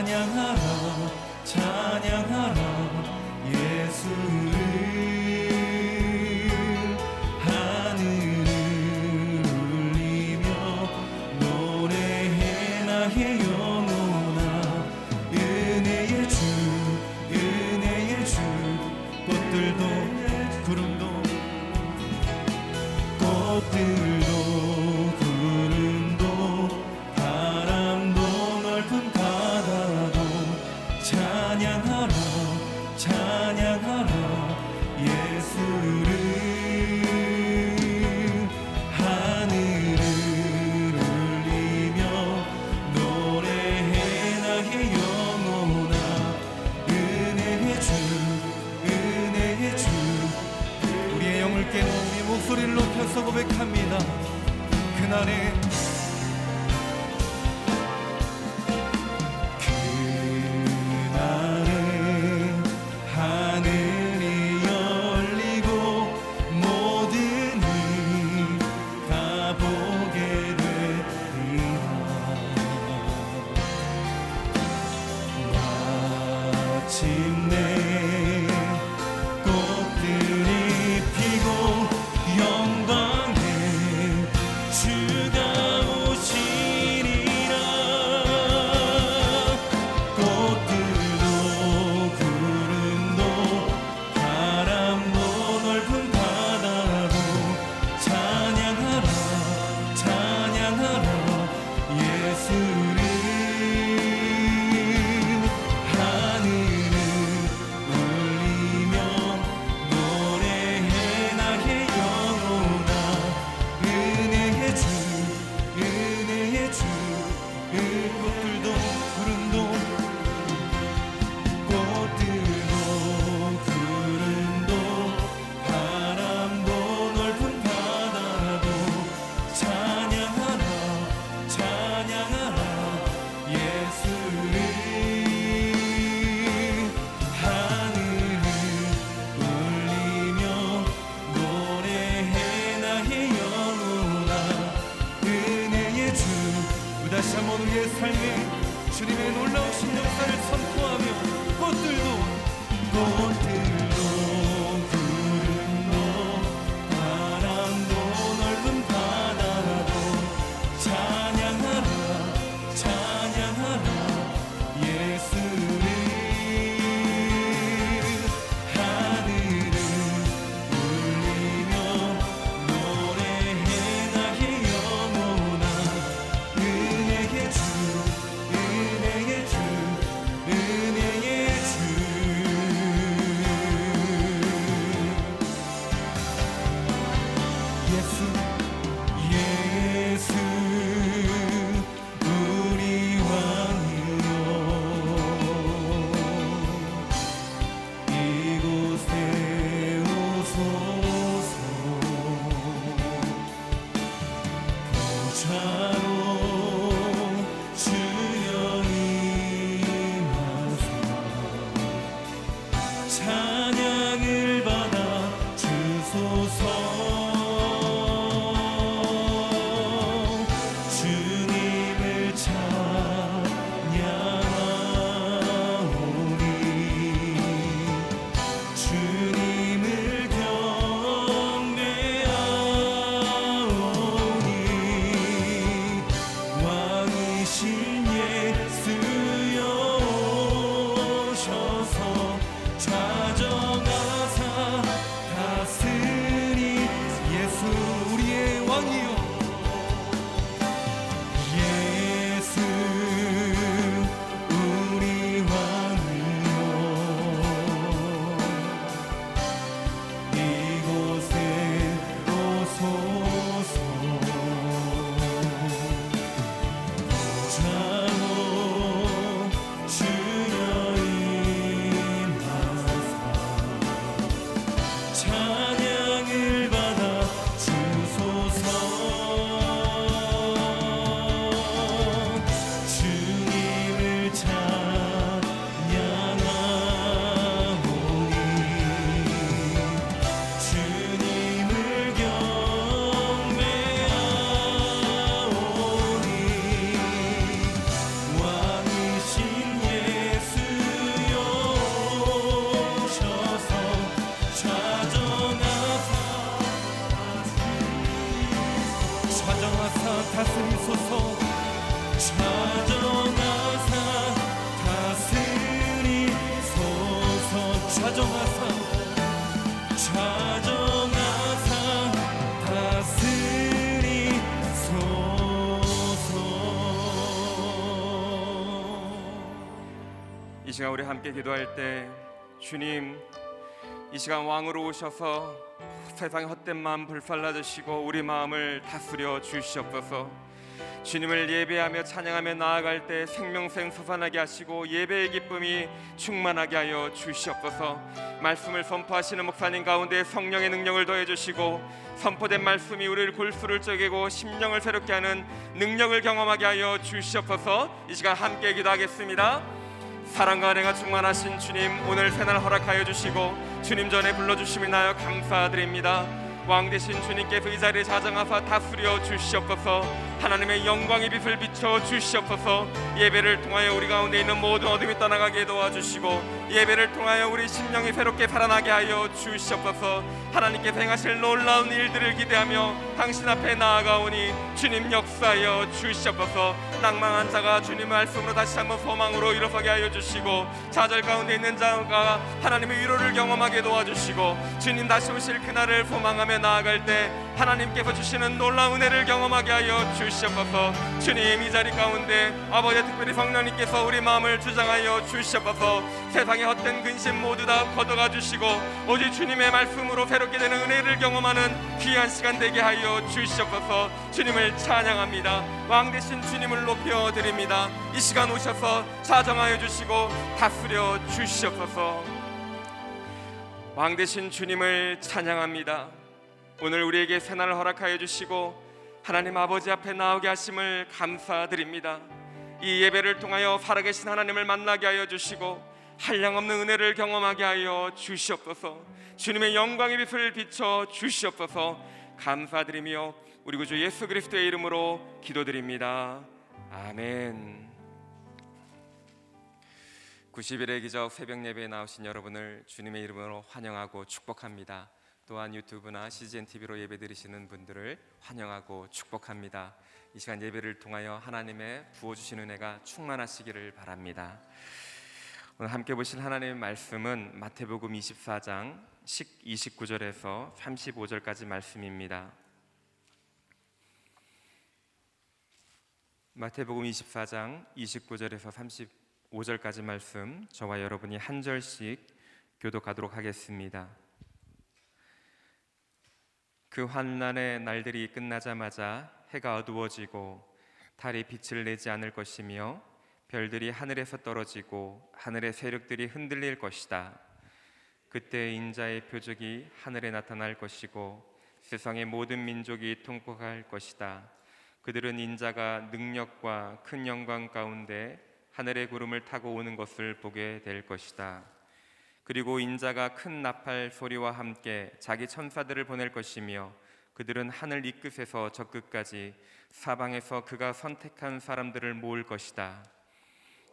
찬양하라 찬양하라 예수. 시간 우리 함께 기도할 때 주님 이 시간 왕으로 오셔서 세상의 헛된 마음 불살라 주시고 우리 마음을 다스려 주시옵소서. 주님을 예배하며 찬양하며 나아갈 때 생명생 솟아나게 하시고 예배의 기쁨이 충만하게 하여 주시옵소서. 말씀을 선포하시는 목사님 가운데 성령의 능력을 더해 주시고 선포된 말씀이 우리를 골수를 쪼개고 심령을 새롭게 하는 능력을 경험하게 하여 주시옵소서. 이 시간 함께 기도하겠습니다. 사랑과 은혜가 충만하신 주님 오늘 새날 허락하여 주시고 주님 전에 불러주심을 나여 감사드립니다. 왕 되신 주님께서 이 자리에 자정하사 다스려 주시옵소서 하나님의 영광의 빛을 비춰 주시옵소서. 예배를 통하여 우리 가운데 있는 모든 어둠이 떠나가게 도와주시고 예배를 통하여 우리 심령이 새롭게 살아나게 하여 주시옵소서. 하나님께서 행하실 놀라운 일들을 기대하며 당신 앞에 나아가오니 주님 역사하여 주시옵소서. 낭망한 자가 주님의 말씀으로 다시 한번 소망으로 일어서게 하여 주시고 좌절 가운데 있는 자가 하나님의 위로를 경험하게 도와주시고 주님 다시 오실 그날을 소망하며 나아갈 때 하나님께서 주시는 놀라운 은혜를 경험하게 하여 주시옵소서 주님 이 자리 가운데 아버지 특별히 성령님께서 우리 마음을 주장하여 주시옵소서. 세상의 헛된 근심 모두 다 걷어가 주시고 오직 주님의 말씀으로 새롭게 되는 은혜를 경험하는 귀한 시간 되게 하여 주시옵소서. 주님을 찬양합니다. 왕 대신 주님을 높여 드립니다. 이 시간 오셔서 사정하여 주시고 다스려 주시옵소서. 왕 대신 주님을 찬양합니다. 오늘 우리에게 새날을 허락하여 주시고 하나님 아버지 앞에 나오게 하심을 감사드립니다. 이 예배를 통하여 살아계신 하나님을 만나게 하여 주시고 한량없는 은혜를 경험하게 하여 주시옵소서. 주님의 영광의 빛을 비춰 주시옵소서. 감사드리며 우리 구주 예수 그리스도의 이름으로 기도드립니다. 아멘. 90일의 기적 새벽 예배에 나오신 여러분을 주님의 이름으로 환영하고 축복합니다. 또한 유튜브나 CGN TV로 예배드리시는 분들을 환영하고 축복합니다. 이 시간 예배를 통하여 하나님의 부어 주신 은혜가 충만하시기를 바랍니다. 오늘 함께 보실 하나님의 말씀은 마태복음 24장 29절에서 35절까지 말씀입니다. 마태복음 24장 29절에서 35절까지 말씀 저와 여러분이 한 절씩 교독하도록 하겠습니다. 그 환난의 날들이 끝나자마자 해가 어두워지고 달이 빛을 내지 않을 것이며 별들이 하늘에서 떨어지고 하늘의 세력들이 흔들릴 것이다. 그때 인자의 표적이 하늘에 나타날 것이고 세상의 모든 민족이 통곡할 것이다. 그들은 인자가 능력과 큰 영광 가운데 하늘의 구름을 타고 오는 것을 보게 될 것이다. 그리고 인자가 큰 나팔 소리와 함께 자기 천사들을 보낼 것이며 그들은 하늘 이 끝에서 저 끝까지 사방에서 그가 선택한 사람들을 모을 것이다.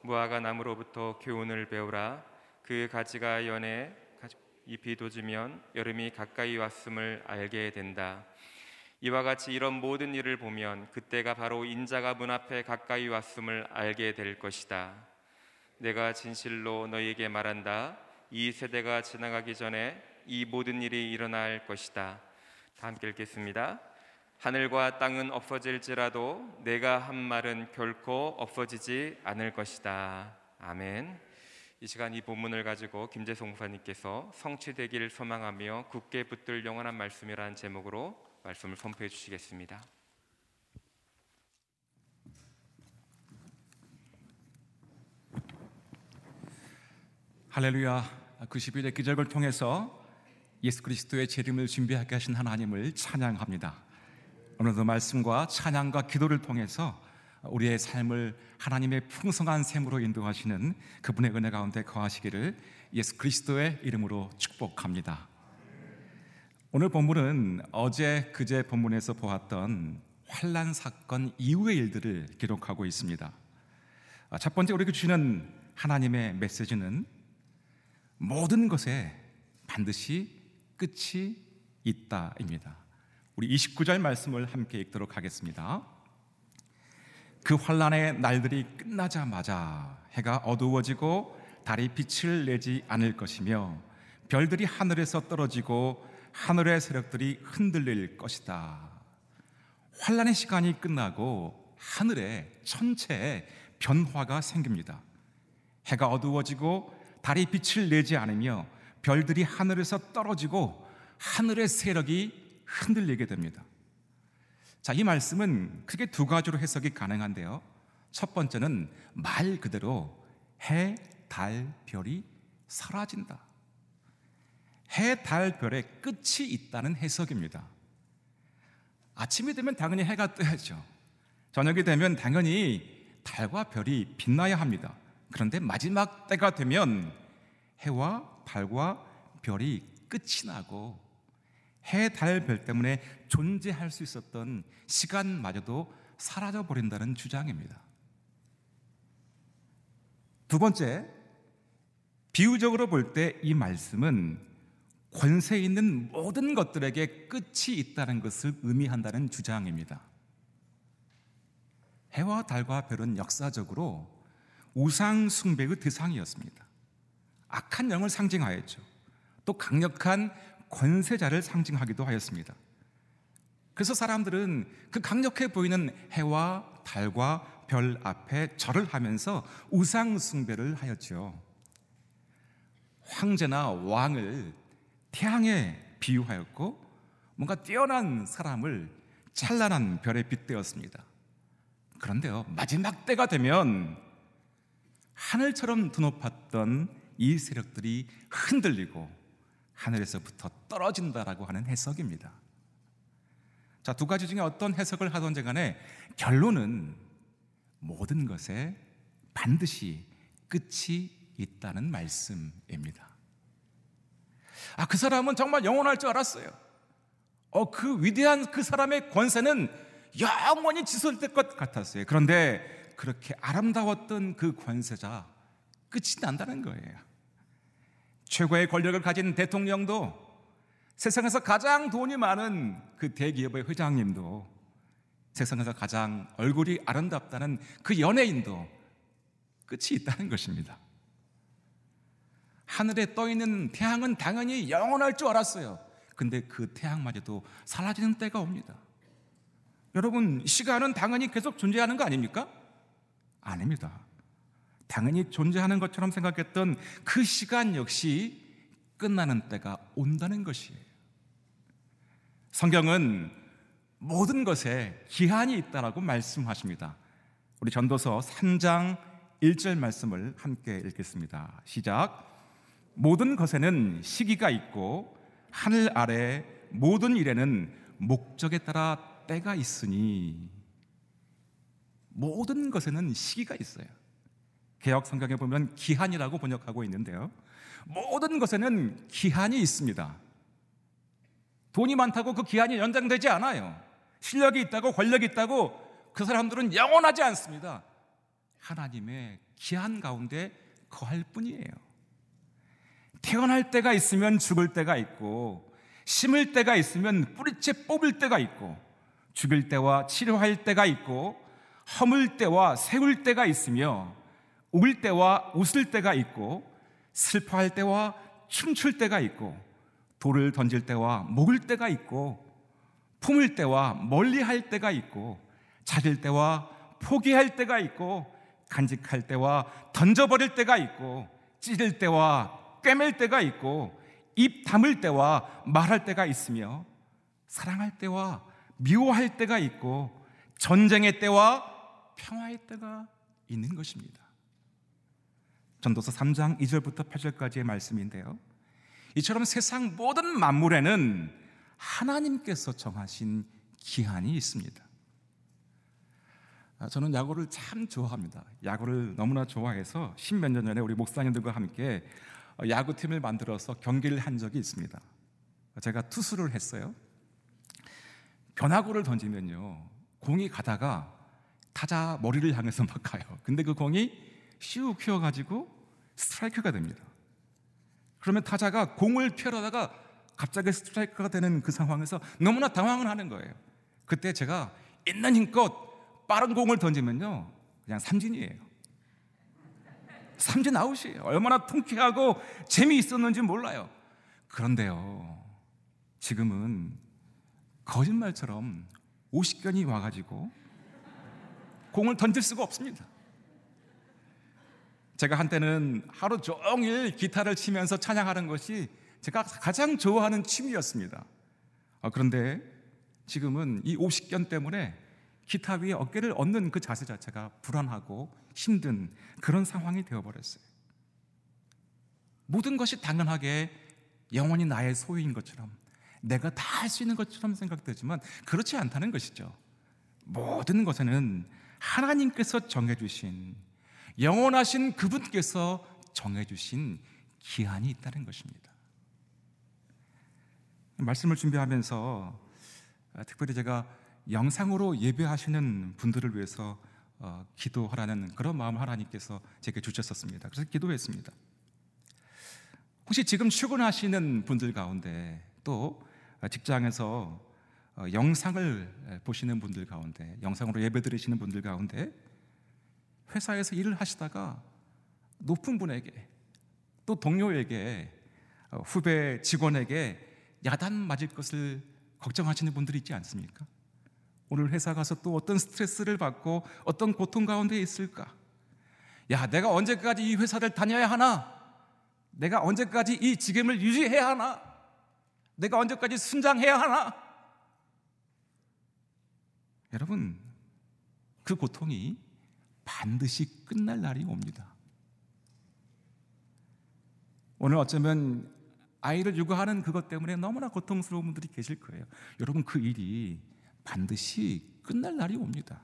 무화과 나무로부터 교훈을 배우라. 그 가지가 연해 잎이 돋으면 여름이 가까이 왔음을 알게 된다. 이와 같이 이런 모든 일을 보면 그때가 바로 인자가 문 앞에 가까이 왔음을 알게 될 것이다. 내가 진실로 너희에게 말한다. 이 세대가 지나가기 전에 이 모든 일이 일어날 것이다. 다 함께 읽겠습니다. 하늘과 땅은 없어질지라도 내가 한 말은 결코 없어지지 않을 것이다. 아멘. 이 시간 이 본문을 가지고 김재성 목사님께서 성취되기를 소망하며 굳게 붙들 영원한 말씀이라는 제목으로 말씀을 선포해 주시겠습니다. 할렐루야. 90일의 기적을 통해서 예수 그리스도의 재림을 준비하게 하신 하나님을 찬양합니다. 오늘도 말씀과 찬양과 기도를 통해서 우리의 삶을 하나님의 풍성한 샘으로 인도하시는 그분의 은혜 가운데 거하시기를 예수 그리스도의 이름으로 축복합니다. 오늘 본문은 어제 그제 본문에서 보았던 환란 사건 이후의 일들을 기록하고 있습니다. 첫 번째 우리가 주시는 하나님의 메시지는 모든 것에 반드시 끝이 있다입니다. 우리 29절 말씀을 함께 읽도록 하겠습니다. 그 환란의 날들이 끝나자마자 해가 어두워지고 달이 빛을 내지 않을 것이며 별들이 하늘에서 떨어지고 하늘의 세력들이 흔들릴 것이다. 환란의 시간이 끝나고 하늘에 천체에 변화가 생깁니다. 해가 어두워지고 달이 빛을 내지 않으며 별들이 하늘에서 떨어지고 하늘의 세력이 흔들리게 됩니다. 자, 이 말씀은 크게 두 가지로 해석이 가능한데요. 첫 번째는 말 그대로 해, 달, 별이 사라진다. 해, 달, 별의 끝이 있다는 해석입니다. 아침이 되면 당연히 해가 떠야죠. 저녁이 되면 당연히 달과 별이 빛나야 합니다. 그런데 마지막 때가 되면 해와 달과 별이 끝이 나고 해, 달, 별 때문에 존재할 수 있었던 시간마저도 사라져 버린다는 주장입니다. 두 번째, 비유적으로 볼 때 이 말씀은 권세 있는 모든 것들에게 끝이 있다는 것을 의미한다는 주장입니다. 해와 달과 별은 역사적으로 우상 숭배의 대상이었습니다. 악한 영을 상징하였죠. 또 강력한 권세자를 상징하기도 하였습니다. 그래서 사람들은 그 강력해 보이는 해와 달과 별 앞에 절을 하면서 우상 숭배를 하였죠. 황제나 왕을 태양에 비유하였고 뭔가 뛰어난 사람을 찬란한 별에 빗대었습니다. 그런데요, 마지막 때가 되면 하늘처럼 드높았던 이 세력들이 흔들리고 하늘에서부터 떨어진다라고 하는 해석입니다. 자, 두 가지 중에 어떤 해석을 하던지 간에 결론은 모든 것에 반드시 끝이 있다는 말씀입니다. 아, 그 사람은 정말 영원할 줄 알았어요. 어, 그 위대한 그 사람의 권세는 영원히 지속될 것 같았어요. 그런데 그렇게 아름다웠던 그 권세자 끝이 난다는 거예요. 최고의 권력을 가진 대통령도 세상에서 가장 돈이 많은 그 대기업의 회장님도 세상에서 가장 얼굴이 아름답다는 그 연예인도 끝이 있다는 것입니다. 하늘에 떠 있는 태양은 당연히 영원할 줄 알았어요. 근데 그 태양마저도 사라지는 때가 옵니다. 여러분, 시간은 당연히 계속 존재하는 거 아닙니까? 아닙니다. 당연히 존재하는 것처럼 생각했던 그 시간 역시 끝나는 때가 온다는 것이에요. 성경은 모든 것에 기한이 있다라고 말씀하십니다. 우리 전도서 3장 1절 말씀을 함께 읽겠습니다. 시작. 모든 것에는 시기가 있고 하늘 아래 모든 일에는 목적에 따라 때가 있으니 모든 것에는 시기가 있어요. 개혁 성경에 보면 기한이라고 번역하고 있는데요. 모든 것에는 기한이 있습니다. 돈이 많다고 그 기한이 연장되지 않아요. 실력이 있다고 권력이 있다고 그 사람들은 영원하지 않습니다. 하나님의 기한 가운데 거할 뿐이에요. 태어날 때가 있으면 죽을 때가 있고 심을 때가 있으면 뿌리채 뽑을 때가 있고 죽일 때와 치료할 때가 있고 허물 때와 세울 때가 있으며 울 때와 웃을 때가 있고 슬퍼할 때와 춤출 때가 있고 돌을 던질 때와 먹을 때가 있고 품을 때와 멀리할 때가 있고 찾을 때와 포기할 때가 있고 간직할 때와 던져버릴 때가 있고 찌를 때와 꿰맬 때가 있고 입 다물 때와 말할 때가 있으며 사랑할 때와 미워할 때가 있고 전쟁의 때와 평화의 때가 있는 것입니다. 전도서 3장 2절부터 8절까지의 말씀인데요. 이처럼 세상 모든 만물에는 하나님께서 정하신 기한이 있습니다. 아, 저는 야구를 참 좋아합니다. 야구를 너무나 좋아해서 십몇 년 전에 우리 목사님들과 함께 야구팀을 만들어서 경기를 한 적이 있습니다. 제가 투수를 했어요. 변화구를 던지면요. 공이 가다가 타자 머리를 향해서 막 가요. 근데 그 공이 슉 휘어가지고 스트라이크가 됩니다. 그러면 타자가 공을 펴려다가 갑자기 스트라이크가 되는 그 상황에서 너무나 당황을 하는 거예요. 그때 제가 있는 힘껏 빠른 공을 던지면요. 그냥 삼진이에요. 삼진 아웃이에요. 얼마나 통쾌하고 재미있었는지 몰라요. 그런데요. 지금은 거짓말처럼 50견이 와가지고 공을 던질 수가 없습니다. 제가 한때는 하루 종일 기타를 치면서 찬양하는 것이 제가 가장 좋아하는 취미였습니다. 아, 그런데 지금은 이 50견 때문에 기타 위에 어깨를 얹는 그 자세 자체가 불안하고 힘든 그런 상황이 되어버렸어요. 모든 것이 당연하게 영원히 나의 소유인 것처럼 내가 다 할 수 있는 것처럼 생각되지만 그렇지 않다는 것이죠. 모든 것에는 하나님께서 정해주신 영원하신 그분께서 정해주신 기한이 있다는 것입니다. 말씀을 준비하면서 아, 특별히 제가 영상으로 예배하시는 분들을 위해서 어, 기도하라는 그런 마음을 하나님께서 제게 주셨었습니다. 그래서 기도했습니다. 혹시 지금 출근하시는 분들 가운데 또 직장에서 어, 영상을 보시는 분들 가운데 영상으로 예배 드리시는 분들 가운데 회사에서 일을 하시다가 높은 분에게 또 동료에게 어, 후배 직원에게 야단 맞을 것을 걱정하시는 분들이 있지 않습니까? 오늘 회사 가서 또 어떤 스트레스를 받고 어떤 고통 가운데 있을까? 야, 내가 언제까지 이 회사를 다녀야 하나? 내가 언제까지 이 직임을 유지해야 하나? 내가 언제까지 순장해야 하나? 여러분, 그 고통이 반드시 끝날 날이 옵니다. 오늘 어쩌면 아이를 육아하는 그것 때문에 너무나 고통스러운 분들이 계실 거예요. 여러분, 그 일이 반드시 끝날 날이 옵니다.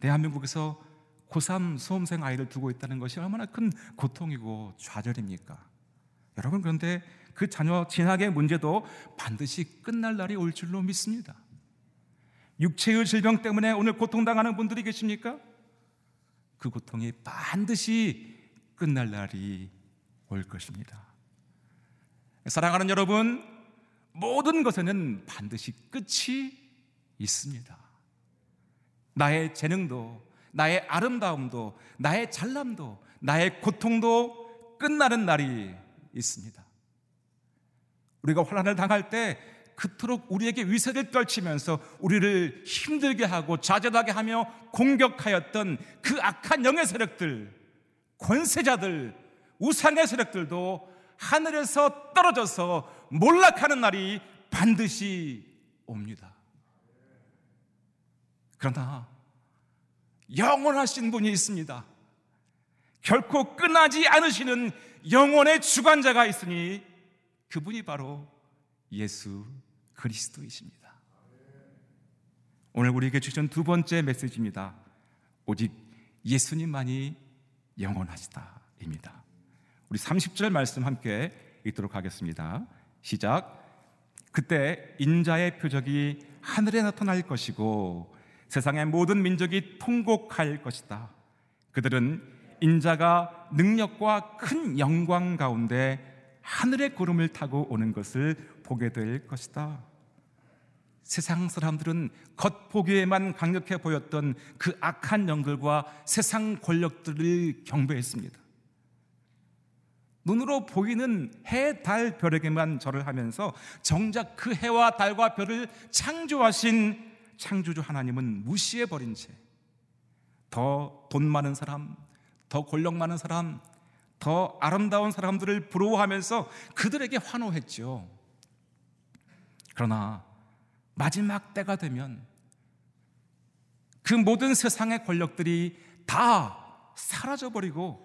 대한민국에서 고3 수험생 아이를 두고 있다는 것이 얼마나 큰 고통이고 좌절입니까? 여러분, 그런데 그 자녀 진학의 문제도 반드시 끝날 날이 올 줄로 믿습니다. 육체의 질병 때문에 오늘 고통당하는 분들이 계십니까? 그 고통이 반드시 끝날 날이 올 것입니다. 사랑하는 여러분, 모든 것에는 반드시 끝이 있습니다. 나의 재능도, 나의 아름다움도, 나의 잘남도, 나의 고통도 끝나는 날이 있습니다. 우리가 환란을 당할 때 그토록 우리에게 위세를 떨치면서 우리를 힘들게 하고 좌절하게 하며 공격하였던 그 악한 영의 세력들, 권세자들, 우상의 세력들도 하늘에서 떨어져서 몰락하는 날이 반드시 옵니다. 그러나 영원하신 분이 있습니다. 결코 끝나지 않으시는 영원의 주관자가 있으니 그분이 바로 예수 그리스도이십니다. 오늘 우리에게 주신 두 번째 메시지입니다. 오직 예수님만이 영원하시다입니다. 우리 30절 말씀 함께 읽도록 하겠습니다. 시작. 그때 인자의 표적이 하늘에 나타날 것이고 세상의 모든 민족이 통곡할 것이다. 그들은 인자가 능력과 큰 영광 가운데 하늘의 구름을 타고 오는 것을 보게 될 것이다. 세상 사람들은 겉보기에만 강력해 보였던 그 악한 영들과 세상 권력들을 경배했습니다. 눈으로 보이는 해, 달, 별에게만 절을 하면서 정작 그 해와 달과 별을 창조하신 창조주 하나님은 무시해 버린 채 더 돈 많은 사람, 더 권력 많은 사람, 더 아름다운 사람들을 부러워하면서 그들에게 환호했죠. 그러나 마지막 때가 되면 그 모든 세상의 권력들이 다 사라져버리고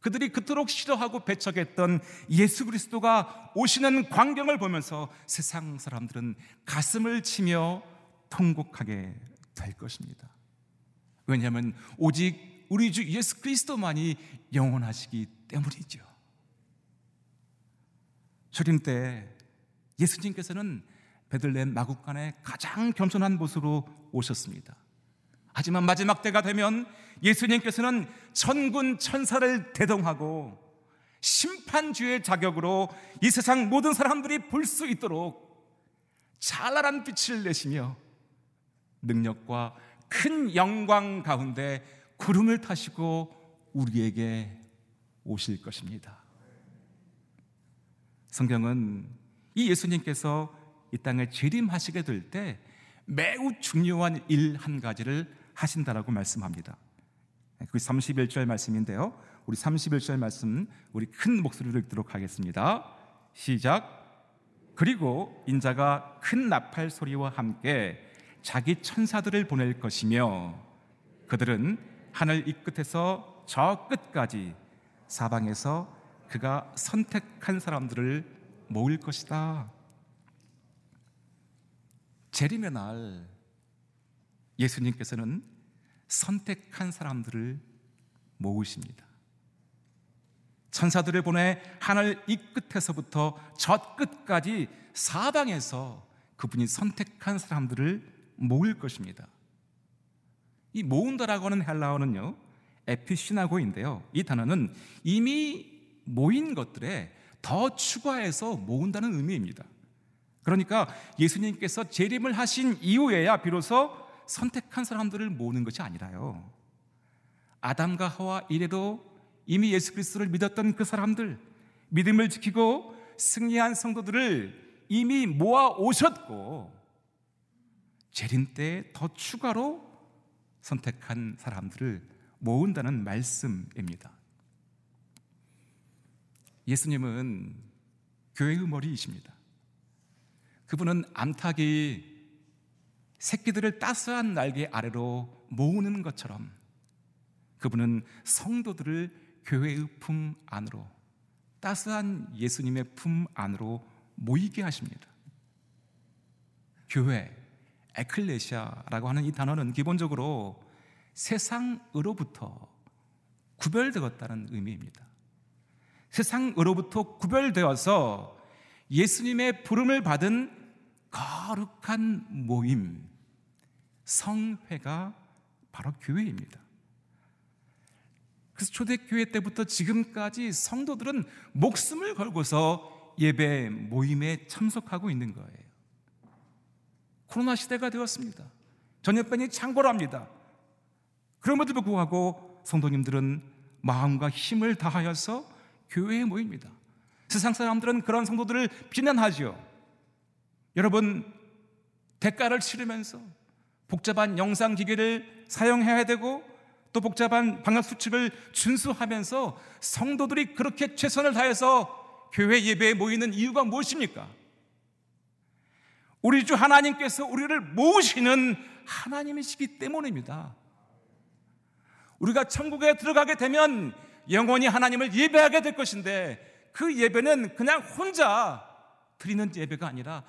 그들이 그토록 싫어하고 배척했던 예수 그리스도가 오시는 광경을 보면서 세상 사람들은 가슴을 치며 통곡하게 될 것입니다. 왜냐하면 오직 우리 주 예수 그리스도만이 영원하시기 때문이죠. 주림 때 예수님께서는 베들레헴 마국간에 가장 겸손한 모습으로 오셨습니다. 하지만 마지막 때가 되면 예수님께서는 천군 천사를 대동하고 심판주의 자격으로 이 세상 모든 사람들이 볼 수 있도록 찬란한 빛을 내시며 능력과 큰 영광 가운데 구름을 타시고 우리에게 오실 것입니다. 성경은 이 예수님께서 이 땅에 재림하시게 될 때 매우 중요한 일 한 가지를 하신다라고 말씀합니다. 그 31절 말씀인데요. 우리 31절 말씀 우리 큰 목소리로 읽도록 하겠습니다. 시작. 그리고 인자가 큰 나팔 소리와 함께 자기 천사들을 보낼 것이며 그들은 하늘 이 끝에서 저 끝까지 사방에서 그가 선택한 사람들을 모을 것이다. 재림의 날 예수님께서는 선택한 사람들을 모으십니다. 천사들을 보내 하늘 이 끝에서부터 저 끝까지 사방에서 그분이 선택한 사람들을 모을 것입니다. 이 모은다라고 하는 헬라어는요, 에피시나고인데요. 이 단어는 이미 모인 것들에 더 추가해서 모은다는 의미입니다. 그러니까 예수님께서 재림을 하신 이후에야 비로소 선택한 사람들을 모으는 것이 아니라요. 아담과 하와 이래도 이미 예수 그리스도를 믿었던 그 사람들, 믿음을 지키고 승리한 성도들을 이미 모아 오셨고 재림 때 더 추가로 선택한 사람들을 모은다는 말씀입니다. 예수님은 교회의 머리이십니다. 그분은 암탉이 새끼들을 따스한 날개 아래로 모으는 것처럼 그분은 성도들을 교회의 품 안으로 따스한 예수님의 품 안으로 모이게 하십니다. 교회, 에클레시아라고 하는 이 단어는 기본적으로 세상으로부터 구별되었다는 의미입니다. 세상으로부터 구별되어서 예수님의 부름을 받은 거룩한 모임, 성회가 바로 교회입니다. 그래서 초대교회 때부터 지금까지 성도들은 목숨을 걸고서 예배 모임에 참석하고 있는 거예요. 코로나 시대가 되었습니다. 전염병이 창궐합니다. 그럼에도 불구하고 성도님들은 마음과 힘을 다하여서 교회에 모입니다. 세상 사람들은 그런 성도들을 비난하지요. 여러분, 대가를 치르면서 복잡한 영상 기계를 사용해야 되고 또 복잡한 방역 수칙을 준수하면서 성도들이 그렇게 최선을 다해서 교회 예배에 모이는 이유가 무엇입니까? 우리 주 하나님께서 우리를 모으시는 하나님이시기 때문입니다. 우리가 천국에 들어가게 되면 영원히 하나님을 예배하게 될 것인데 그 예배는 그냥 혼자 드리는 예배가 아니라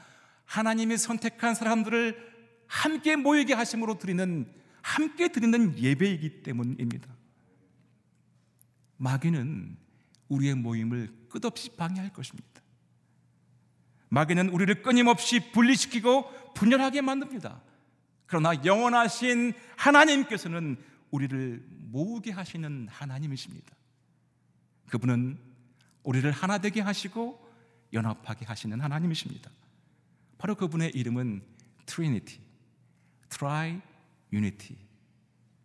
하나님이 선택한 사람들을 함께 모이게 하심으로 드리는 함께 드리는 예배이기 때문입니다. 마귀는 우리의 모임을 끝없이 방해할 것입니다. 마귀는 우리를 끊임없이 분리시키고 분열하게 만듭니다. 그러나 영원하신 하나님께서는 우리를 모으게 하시는 하나님이십니다. 그분은 우리를 하나 되게 하시고 연합하게 하시는 하나님이십니다. 바로 그분의 이름은 Trinity, tri-unity.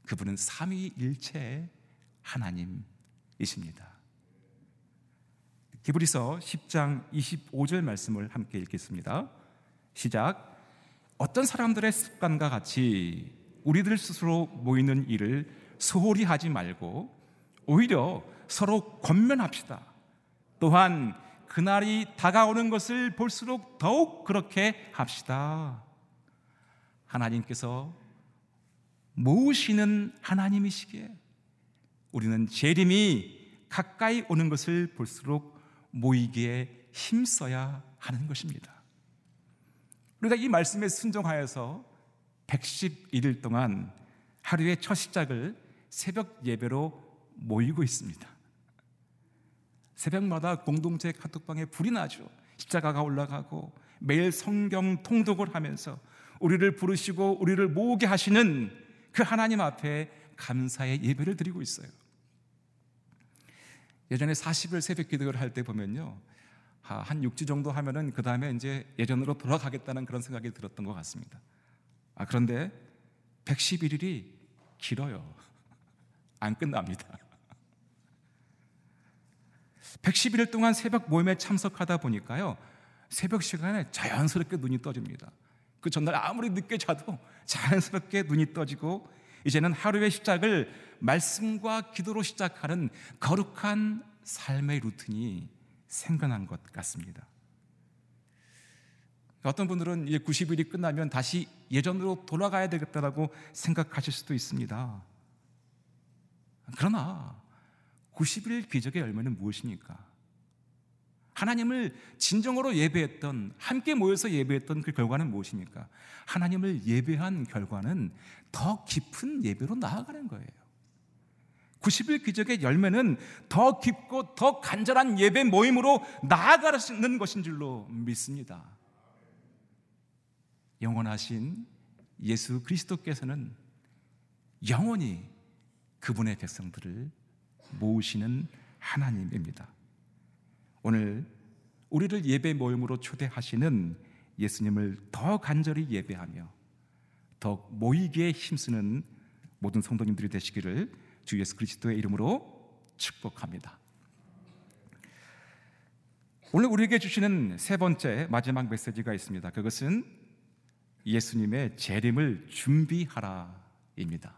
그분은 삼위일체의 하나님이십니다. 히브리서 10장 25절 말씀을 함께 읽겠습니다. 시작. 어떤 사람들의 습관과 같이 우리들 스스로 모이는 일을 소홀히 하지 말고 오히려 서로 권면합시다. 또한 그날이 다가오는 것을 볼수록 더욱 그렇게 합시다. 하나님께서 모으시는 하나님이시기에 우리는 재림이 가까이 오는 것을 볼수록 모이기에 힘써야 하는 것입니다. 우리가 이 말씀에 순종하여서 111일 동안 하루의 첫 시작을 새벽 예배로 모이고 있습니다. 새벽마다 공동체 카톡방에 불이 나죠. 십자가가 올라가고 매일 성경 통독을 하면서 우리를 부르시고 우리를 모으게 하시는 그 하나님 앞에 감사의 예배를 드리고 있어요. 예전에 40일 새벽 기도를 할 때 보면요. 한 6주 정도 하면은 그 다음에 이제 예전으로 돌아가겠다는 그런 생각이 들었던 것 같습니다. 아, 그런데 111일이 길어요. 안 끝납니다. 111일 동안 새벽 모임에 참석하다 보니까요. 새벽 시간에 자연스럽게 눈이 떠집니다. 그 전날 아무리 늦게 자도 자연스럽게 눈이 떠지고 이제는 하루의 시작을 말씀과 기도로 시작하는 거룩한 삶의 루틴이 생겨난 것 같습니다. 어떤 분들은 이제 90일이 끝나면 다시 예전으로 돌아가야 되겠다라고 생각하실 수도 있습니다. 그러나 90일 기적의 열매는 무엇입니까? 하나님을 진정으로 예배했던 함께 모여서 예배했던 그 결과는 무엇입니까? 하나님을 예배한 결과는 더 깊은 예배로 나아가는 거예요. 90일 기적의 열매는 더 깊고 더 간절한 예배 모임으로 나아가는 것인 줄로 믿습니다. 영원하신 예수 그리스도께서는 영원히 그분의 백성들을 모으시는 하나님입니다. 오늘 우리를 예배 모임으로 초대하시는 예수님을 더 간절히 예배하며 더 모이기에 힘쓰는 모든 성도님들이 되시기를 주 예수 그리스도의 이름으로 축복합니다. 오늘 우리에게 주시는 세 번째 마지막 메시지가 있습니다. 그것은 예수님의 재림을 준비하라입니다.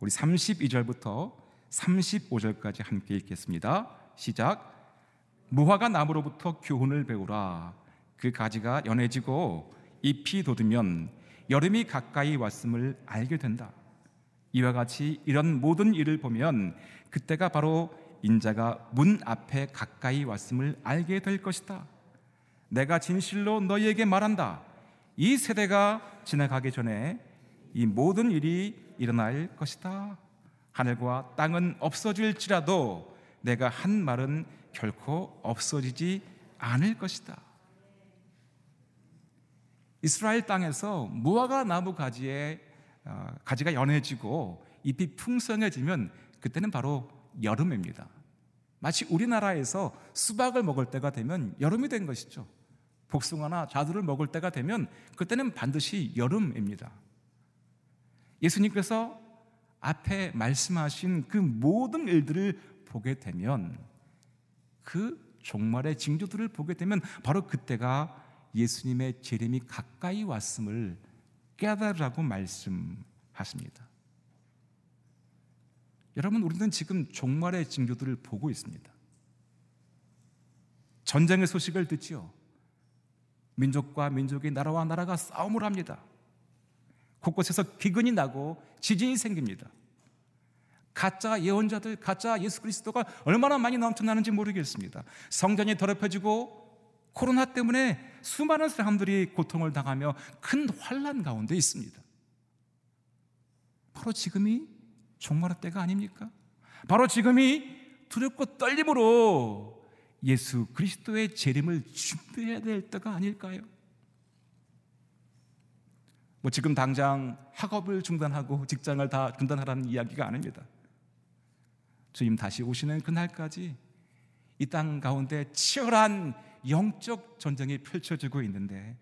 우리 32절부터 35절까지 함께 읽겠습니다. 시작. 무화과 나무로부터 교훈을 배우라. 그 가지가 연해지고 잎이 돋으면 여름이 가까이 왔음을 알게 된다. 이와 같이 이런 모든 일을 보면 그때가 바로 인자가 문 앞에 가까이 왔음을 알게 될 것이다. 내가 진실로 너희에게 말한다. 이 세대가 지나가기 전에 이 모든 일이 일어날 것이다. 하늘과 땅은 없어질지라도 내가 한 말은 결코 없어지지 않을 것이다. 이스라엘 땅에서 무화과 나무 가지에 어, 가지가 연해지고 잎이 풍성해지면 그때는 바로 여름입니다. 마치 우리나라에서 수박을 먹을 때가 되면 여름이 된 것이죠. 복숭아나 자두를 먹을 때가 되면 그때는 반드시 여름입니다. 예수님께서 앞에 말씀하신 그 모든 일들을 보게 되면 그 종말의 징조들을 보게 되면 바로 그때가 예수님의 재림이 가까이 왔음을 깨달으라고 말씀하십니다. 여러분, 우리는 지금 종말의 징조들을 보고 있습니다. 전쟁의 소식을 듣지요. 민족과 민족이 나라와 나라가 싸움을 합니다. 곳곳에서 기근이 나고 지진이 생깁니다. 가짜 예언자들, 가짜 예수 그리스도가 얼마나 많이 넘쳐나는지 모르겠습니다. 성전이 더럽혀지고 코로나 때문에 수많은 사람들이 고통을 당하며 큰 환란 가운데 있습니다. 바로 지금이 종말의 때가 아닙니까? 바로 지금이 두렵고 떨림으로 예수 그리스도의 재림을 준비해야 될 때가 아닐까요? 뭐 지금 당장 학업을 중단하고 직장을 다 중단하라는 이야기가 아닙니다. 주님 다시 오시는 그날까지 이 땅 가운데 치열한 영적 전쟁이 펼쳐지고 있는데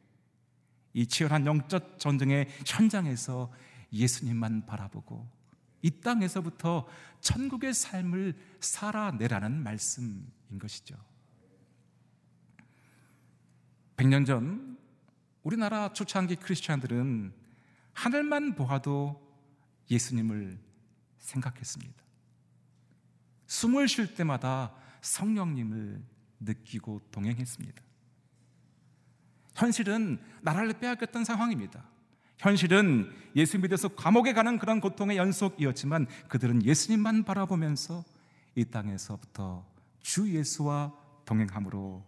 이 치열한 영적 전쟁의 현장에서 예수님만 바라보고 이 땅에서부터 천국의 삶을 살아내라는 말씀인 것이죠. 100년 전 우리나라 초창기 크리스찬들은 하늘만 보아도 예수님을 생각했습니다. 숨을 쉴 때마다 성령님을 느끼고 동행했습니다. 현실은 나라를 빼앗겼던 상황입니다. 현실은 예수 믿어서 감옥에 가는 그런 고통의 연속이었지만 그들은 예수님만 바라보면서 이 땅에서부터 주 예수와 동행함으로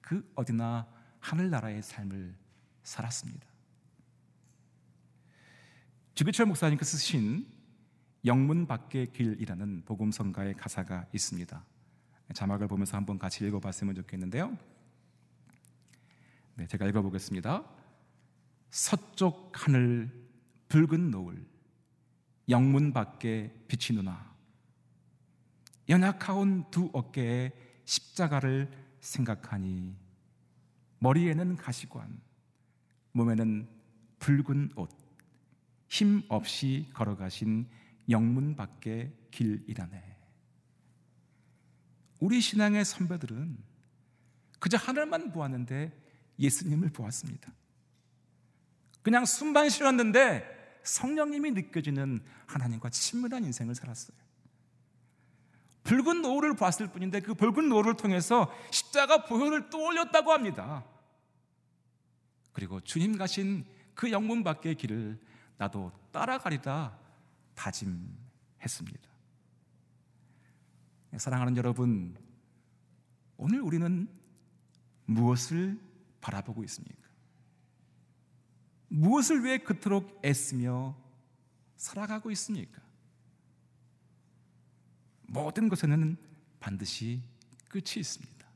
그 어디나 하늘나라의 삶을 살았습니다. 주기철 목사님께서 쓰신 영문 밖의 길이라는 복음성가의 가사가 있습니다. 자막을 보면서 한번 같이 읽어봤으면 좋겠는데요. 네, 제가 읽어보겠습니다. 서쪽 하늘 붉은 노을 영문 밖에 빛이 누나 연약하온 두 어깨에 십자가를 생각하니 머리에는 가시관, 몸에는 붉은 옷, 힘 없이 걸어가신 영문 밖의 길이라네. 우리 신앙의 선배들은 그저 하늘만 보았는데 예수님을 보았습니다. 그냥 숨만 쉬었는데 성령님이 느껴지는 하나님과 친밀한 인생을 살았어요. 붉은 노을을 봤을 뿐인데 그 붉은 노을을 통해서 십자가 보혈을 떠올렸다고 합니다. 그리고 주님 가신 그 영문 밖의 길을 나도 따라가리다 다짐했습니다. 사랑하는 여러분, 오늘 우리는 무엇을 바라보고 있습니까? 무엇을 위해 그토록 애쓰며 살아가고 있습니까? 모든 것에는 반드시 끝이 있습니다.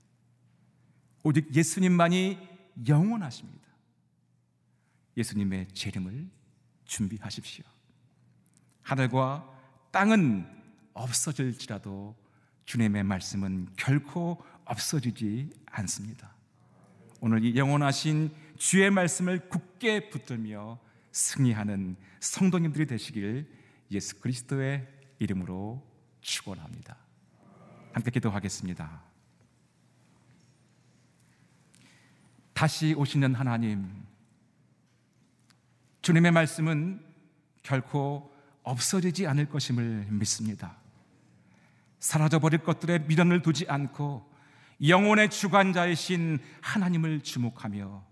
오직 예수님만이 영원하십니다. 예수님의 재림을 준비하십시오. 하늘과 땅은 없어질지라도 주님의 말씀은 결코 없어지지 않습니다. 오늘 이 영원하신 주의 말씀을 굳게 붙들며 승리하는 성도님들이 되시길 예수 그리스도의 이름으로 축원합니다. 함께 기도하겠습니다. 다시 오시는 하나님, 주님의 말씀은 결코 없어지지 않을 것임을 믿습니다. 사라져버릴 것들에 미련을 두지 않고 영혼의 주관자이신 하나님을 주목하며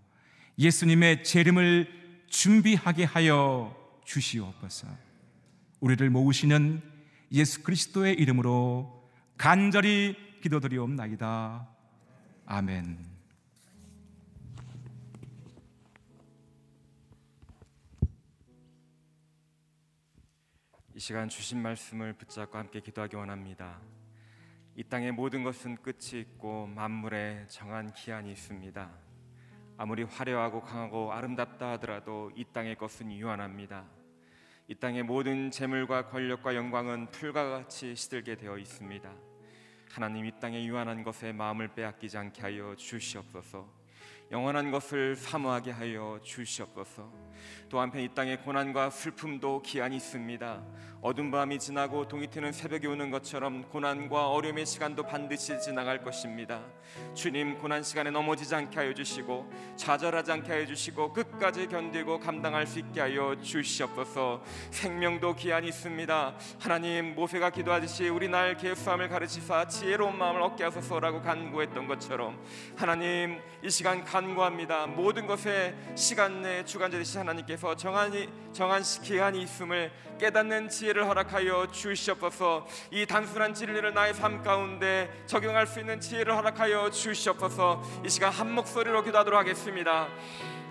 예수님의 재림을 준비하게 하여 주시옵소서. 우리를 모으시는 예수 그리스도의 이름으로 간절히 기도드리옵나이다. 아멘. 이 시간 주신 말씀을 붙잡고 함께 기도하기 원합니다. 이 땅의 모든 것은 끝이 있고 만물에 정한 기한이 있습니다. 아무리 화려하고 강하고 아름답다 하더라도 이 땅의 것은 유한합니다. 이 땅의 모든 재물과 권력과 영광은 풀과 같이 시들게 되어 있습니다. 하나님 이 땅의 유한한 것에 마음을 빼앗기지 않게 하여 주시옵소서. 영원한 것을 사모하게 하여 주시옵소서. 또 한편 이 땅의 고난과 슬픔도 기한이 있습니다. 어둠 밤이 지나고 동이 트는 새벽이 오는 것처럼 고난과 어려움의 시간도 반드시 지나갈 것입니다. 주님 고난 시간에 넘어지지 않게 하여 주시고 좌절하지 않게 하여 주시고 끝까지 견디고 감당할 수 있게 하여 주시옵소서. 생명도 기한이 있습니다. 하나님 모세가 기도하듯이 우리 날 계수함을 가르치사 지혜로운 마음을 얻게 하소서라고 간구했던 것처럼 하나님 이 시간 간구합니다. 모든 것에 시간 내 주관자 되신 하나님께서 정한이 정한 기한이 있음을 깨닫는 지혜를 허락하여 주시옵소서. 이 단순한 진리를 나의 삶 가운데 적용할 수 있는 지혜를 허락하여 주시옵소서. 이 시간 한 목소리로 기도하도록 하겠습니다.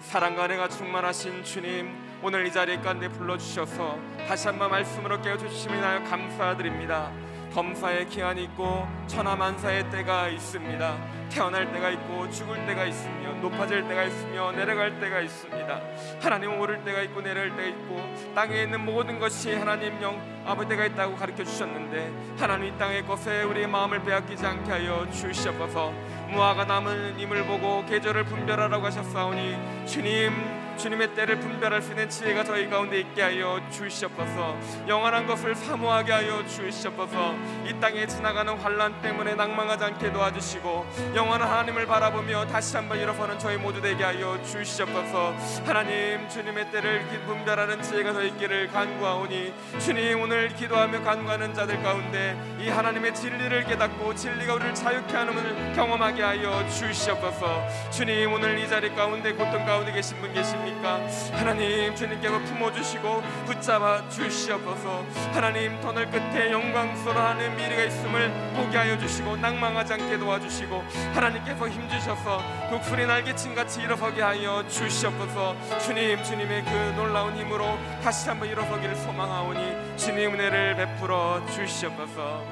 사랑과 은혜가 충만하신 주님 오늘 이 자리에 가운데 불러주셔서 다시 한번 말씀으로 깨워주시면 하여 감사드립니다. 검사의 기한이 있고 천하만사의 때가 있습니다. 태어날 때가 있고 죽을 때가 있으며 높아질 때가 있으며 내려갈 때가 있습니다. 하나님 오를 때가 있고 내려갈 때가 있고 땅에 있는 모든 것이 하나님 영 아버지 때가 있다고 가르쳐 주셨는데 하나님 이 땅의 것에 우리의 마음을 빼앗기지 않게 하여 주시옵소서. 무화과 남은 임을 보고 계절을 분별하라고 하셨사오니 주님 주님의 때를 분별할 수 있는 지혜가 저희 가운데 있게 하여 주시옵소서. 영원한 것을 사모하게 하여 주시옵소서. 이 땅에 지나가는 환란 때문에 낭망하지 않게 도와주시고 영원한 하나님을 바라보며 다시 한번 일어서는 저희 모두 되게 하여 주시옵소서. 하나님 주님의 때를 분별하는 지혜가 더 있기를 간구하오니 주님 오늘 기도하며 간구하는 자들 가운데 이 하나님의 진리를 깨닫고 진리가 우리를 자유케 하는 경험하게 하여 주시옵소서. 주님 오늘 이 자리 가운데 고통 가운데 계신 분 계십니다. 있습니까? 하나님 주님께서 품어주시고 붙잡아 주시옵소서. 하나님 터널 끝에 영광스러워하는 미래가 있음을 보게 하여 주시고 낭망하지 않게 도와주시고 하나님께서 힘주셔서 독수리 날개친같이 일어서게 하여 주시옵소서. 주님 주님의 그 놀라운 힘으로 다시 한번 일어서기를 소망하오니 주님 은혜를 베풀어 주시옵소서.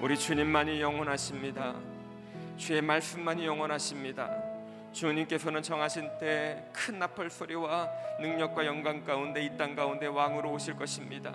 우리 주님만이 영원하십니다. 주의 말씀만이 영원하십니다 주님께서는 정하신 때 큰 나팔 소리와 능력과 영광 가운데 이 땅 가운데 왕으로 오실 것입니다.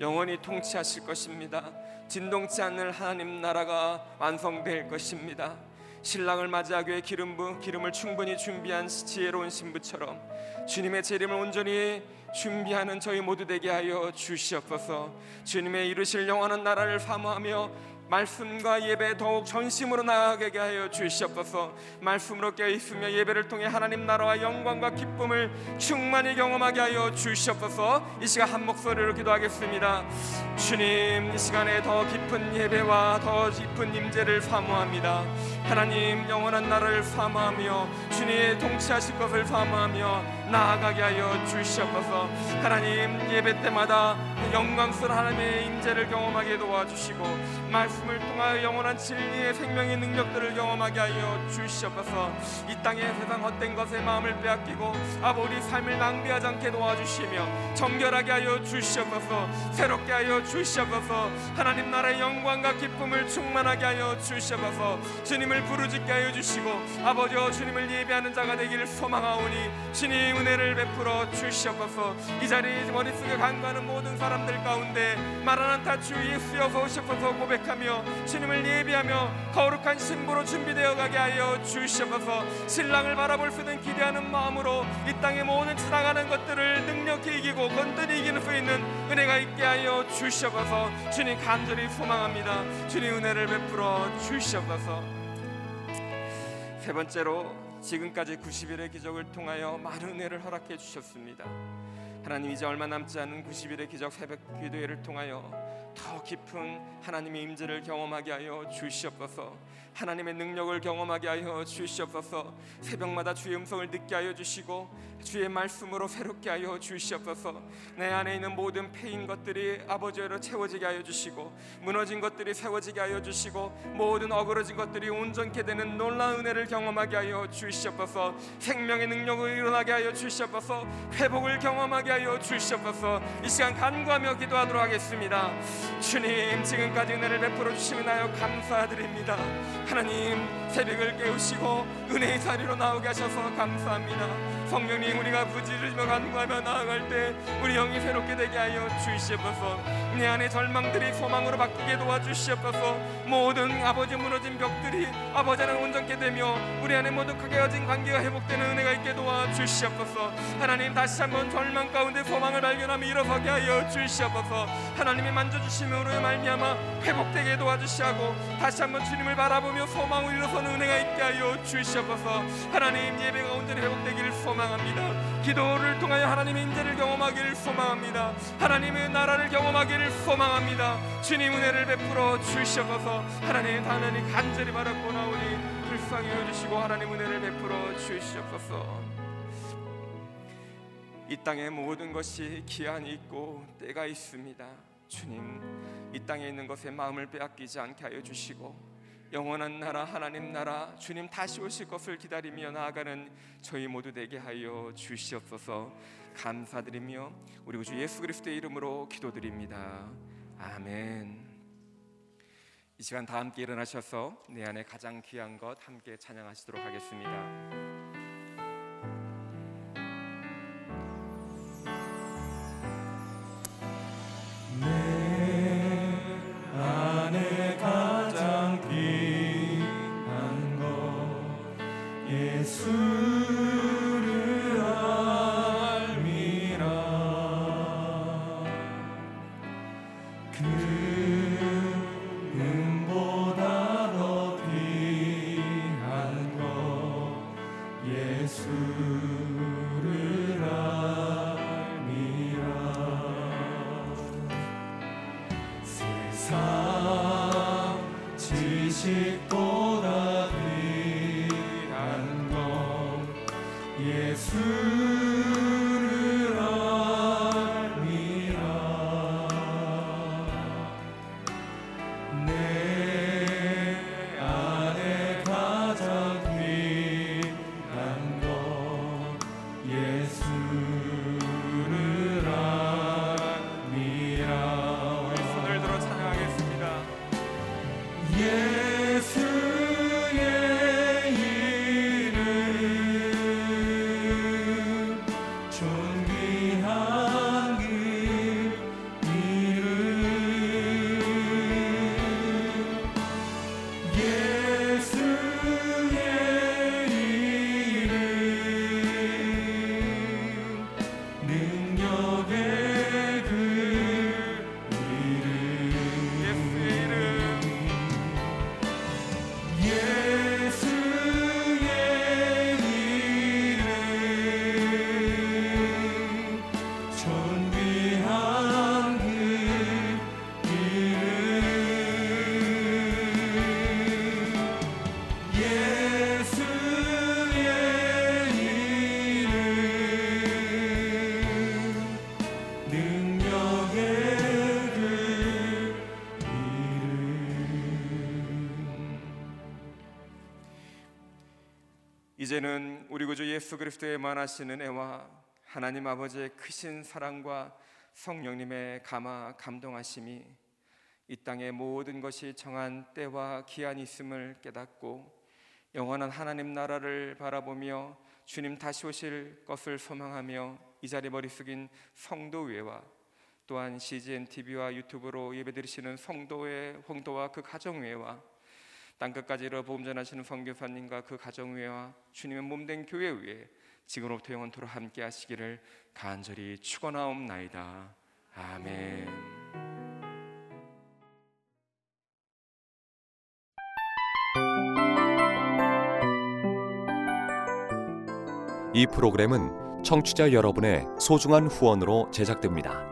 영원히 통치하실 것입니다. 진동치 않는 하나님 나라가 완성될 것입니다. 신랑을 맞이하기 위해 기름 부 기름을 충분히 준비한 지혜로운 신부처럼 주님의 재림을 온전히 준비하는 저희 모두 되게 하여 주시옵소서. 주님의 이루실 영원한 나라를 사모하며 말씀과 예배 더욱 전심으로 나아가게 하여 주시옵소서. 말씀으로 깨어있으며 예배를 통해 하나님 나라와 영광과 기쁨을 충만히 경험하게 하여 주시옵소서. 이 시간 한 목소리로 기도하겠습니다. 주님 이 시간에 더 깊은 예배와 더 깊은 임재를 사모합니다. 하나님 영원한 나라를 사모하며 주님의 통치하실 것을 사모하며 나아가게 하여 주시옵소서. 하나님 예배 때마다 영광스러운 하나님의 임재를 경험하게 도와주시고 말씀을 통하여 영원한 진리의 생명의 능력들을 경험하게 하여 주시옵소서. 이 땅의 세상 헛된 것에 마음을 빼앗기고 아버지 삶을 낭비하지 않게 도와주시며 정결하게 하여 주시옵소서. 새롭게 하여 주시옵소서. 하나님 나라의 영광과 기쁨을 충만하게 하여 주시옵소서. 주님을 부르짖게 하여 주시고 아버지여 주님을 예배하는 자가 되기를 소망하오니 주님 은혜를 베풀어 주시옵소서. 이 자리 머릿속에 간과하는 모든 사람 들 가운데 마라나타 주 예수여 오시옵소서 고백하며 주님을 예비하며 거룩한 신부로 준비되어 가게 하여 주시옵소서. 신랑을 바라볼 수 있는 기대하는 마음으로 이 땅의 모든 지나가는 것들을 능력히 이기고 건드리 이기는 수 있는 은혜가 있게 하여 주시옵소서. 주님 간절히 소망합니다. 주님 은혜를 베풀어 주시옵소서. 세 번째로 지금까지 90일의 기적을 통하여 많은 은혜를 허락해 주셨습니다. 하나님 이제 얼마 남지 않은 90일의 기적 새벽 기도회를 통하여 더 깊은 하나님의 임재를 경험하게 하여 주시옵소서. 하나님의 능력을 경험하게 하여 주시옵소서. 새벽마다 주의 음성을 듣게 하여 주시고 주의 말씀으로 새롭게 하여 주시옵소서. 내 안에 있는 모든 패인 것들이 아버지로 채워지게 하여 주시고 무너진 것들이 세워지게 하여 주시고 모든 어그러진 것들이 온전케 되는 놀라운 은혜를 경험하게 하여 주시옵소서. 생명의 능력을 일어나게 하여 주시옵소서. 회복을 경험하게 하여 주시옵소서. 이 시간 간구하며 기도하도록 하겠습니다. 주님 지금까지 은혜를 베풀어 주시면 하여 감사드립니다. 하나님 새벽을 깨우시고 은혜의 자리로 나오게 하셔서 감사합니다. 성령님 우리가 부지르며 간구하며 나아갈 때 우리 영이 새롭게 되게 하여 주시옵소서. 내 안에 절망들이 소망으로 바뀌게 도와주시옵소서. 모든 아버지 무너진 벽들이 아버지는 온전케 되며 우리 안에 모두 크게 어진 관계가 회복되는 은혜가 있게 도와주시옵소서. 하나님 다시 한번 절망 가운데 소망을 발견하며 일어서게 하여 주시옵소서. 하나님이 만져주심으로 말미암아 회복되게 도와주시고 다시 한번 주님을 바라보며 소망을 일어서는 은혜가 있게 하여 주시옵소서. 하나님 예배가 온전히 회복되기를 소망 소망합니다. 기도를 통하여 하나님의 인재를 경험하기를 소망합니다. 하나님의 나라를 경험하기를 소망합니다. 주님 은혜를 베풀어 주시옵소서. 하나님 하나님 간절히 바라고 나오니 불쌍히 여주시고 하나님 은혜를 베풀어 주시옵소서. 이 땅의 모든 것이 기한이 있고 때가 있습니다. 주님, 이 땅에 있는 것에 마음을 빼앗기지 않게 하여 주시고 영원한 나라 하나님 나라 주님 다시 오실 것을 기다리며 나아가는 저희 모두 되게 하여 주시옵소서. 감사드리며 우리 주 예수 그리스도의 이름으로 기도드립니다. 아멘. 이 시간 다 함께 일어나셔서 내 안에 가장 귀한 것 함께 찬양하시도록 하겠습니다 true. 이제는 우리 구주 예수 그리스도의 만하시는 애와 하나님 아버지의 크신 사랑과 성령님의 감화 감동하심이 이 땅의 모든 것이 정한 때와 기한이 있음을 깨닫고 영원한 하나님 나라를 바라보며 주님 다시 오실 것을 소망하며 이 자리 머리 숙인 성도회와 또한 CGN TV와 유튜브로 예배드리시는 성도의 홍도와 그 가정회와 땅끝까지 이르러 보험 전하시는 선교사님과 그 가정회와 주님의 몸된 교회 위에 지금부터 영원토록 함께 하시기를 간절히 축원하옵나이다. 아멘. 이 프로그램은 청취자 여러분의 소중한 후원으로 제작됩니다.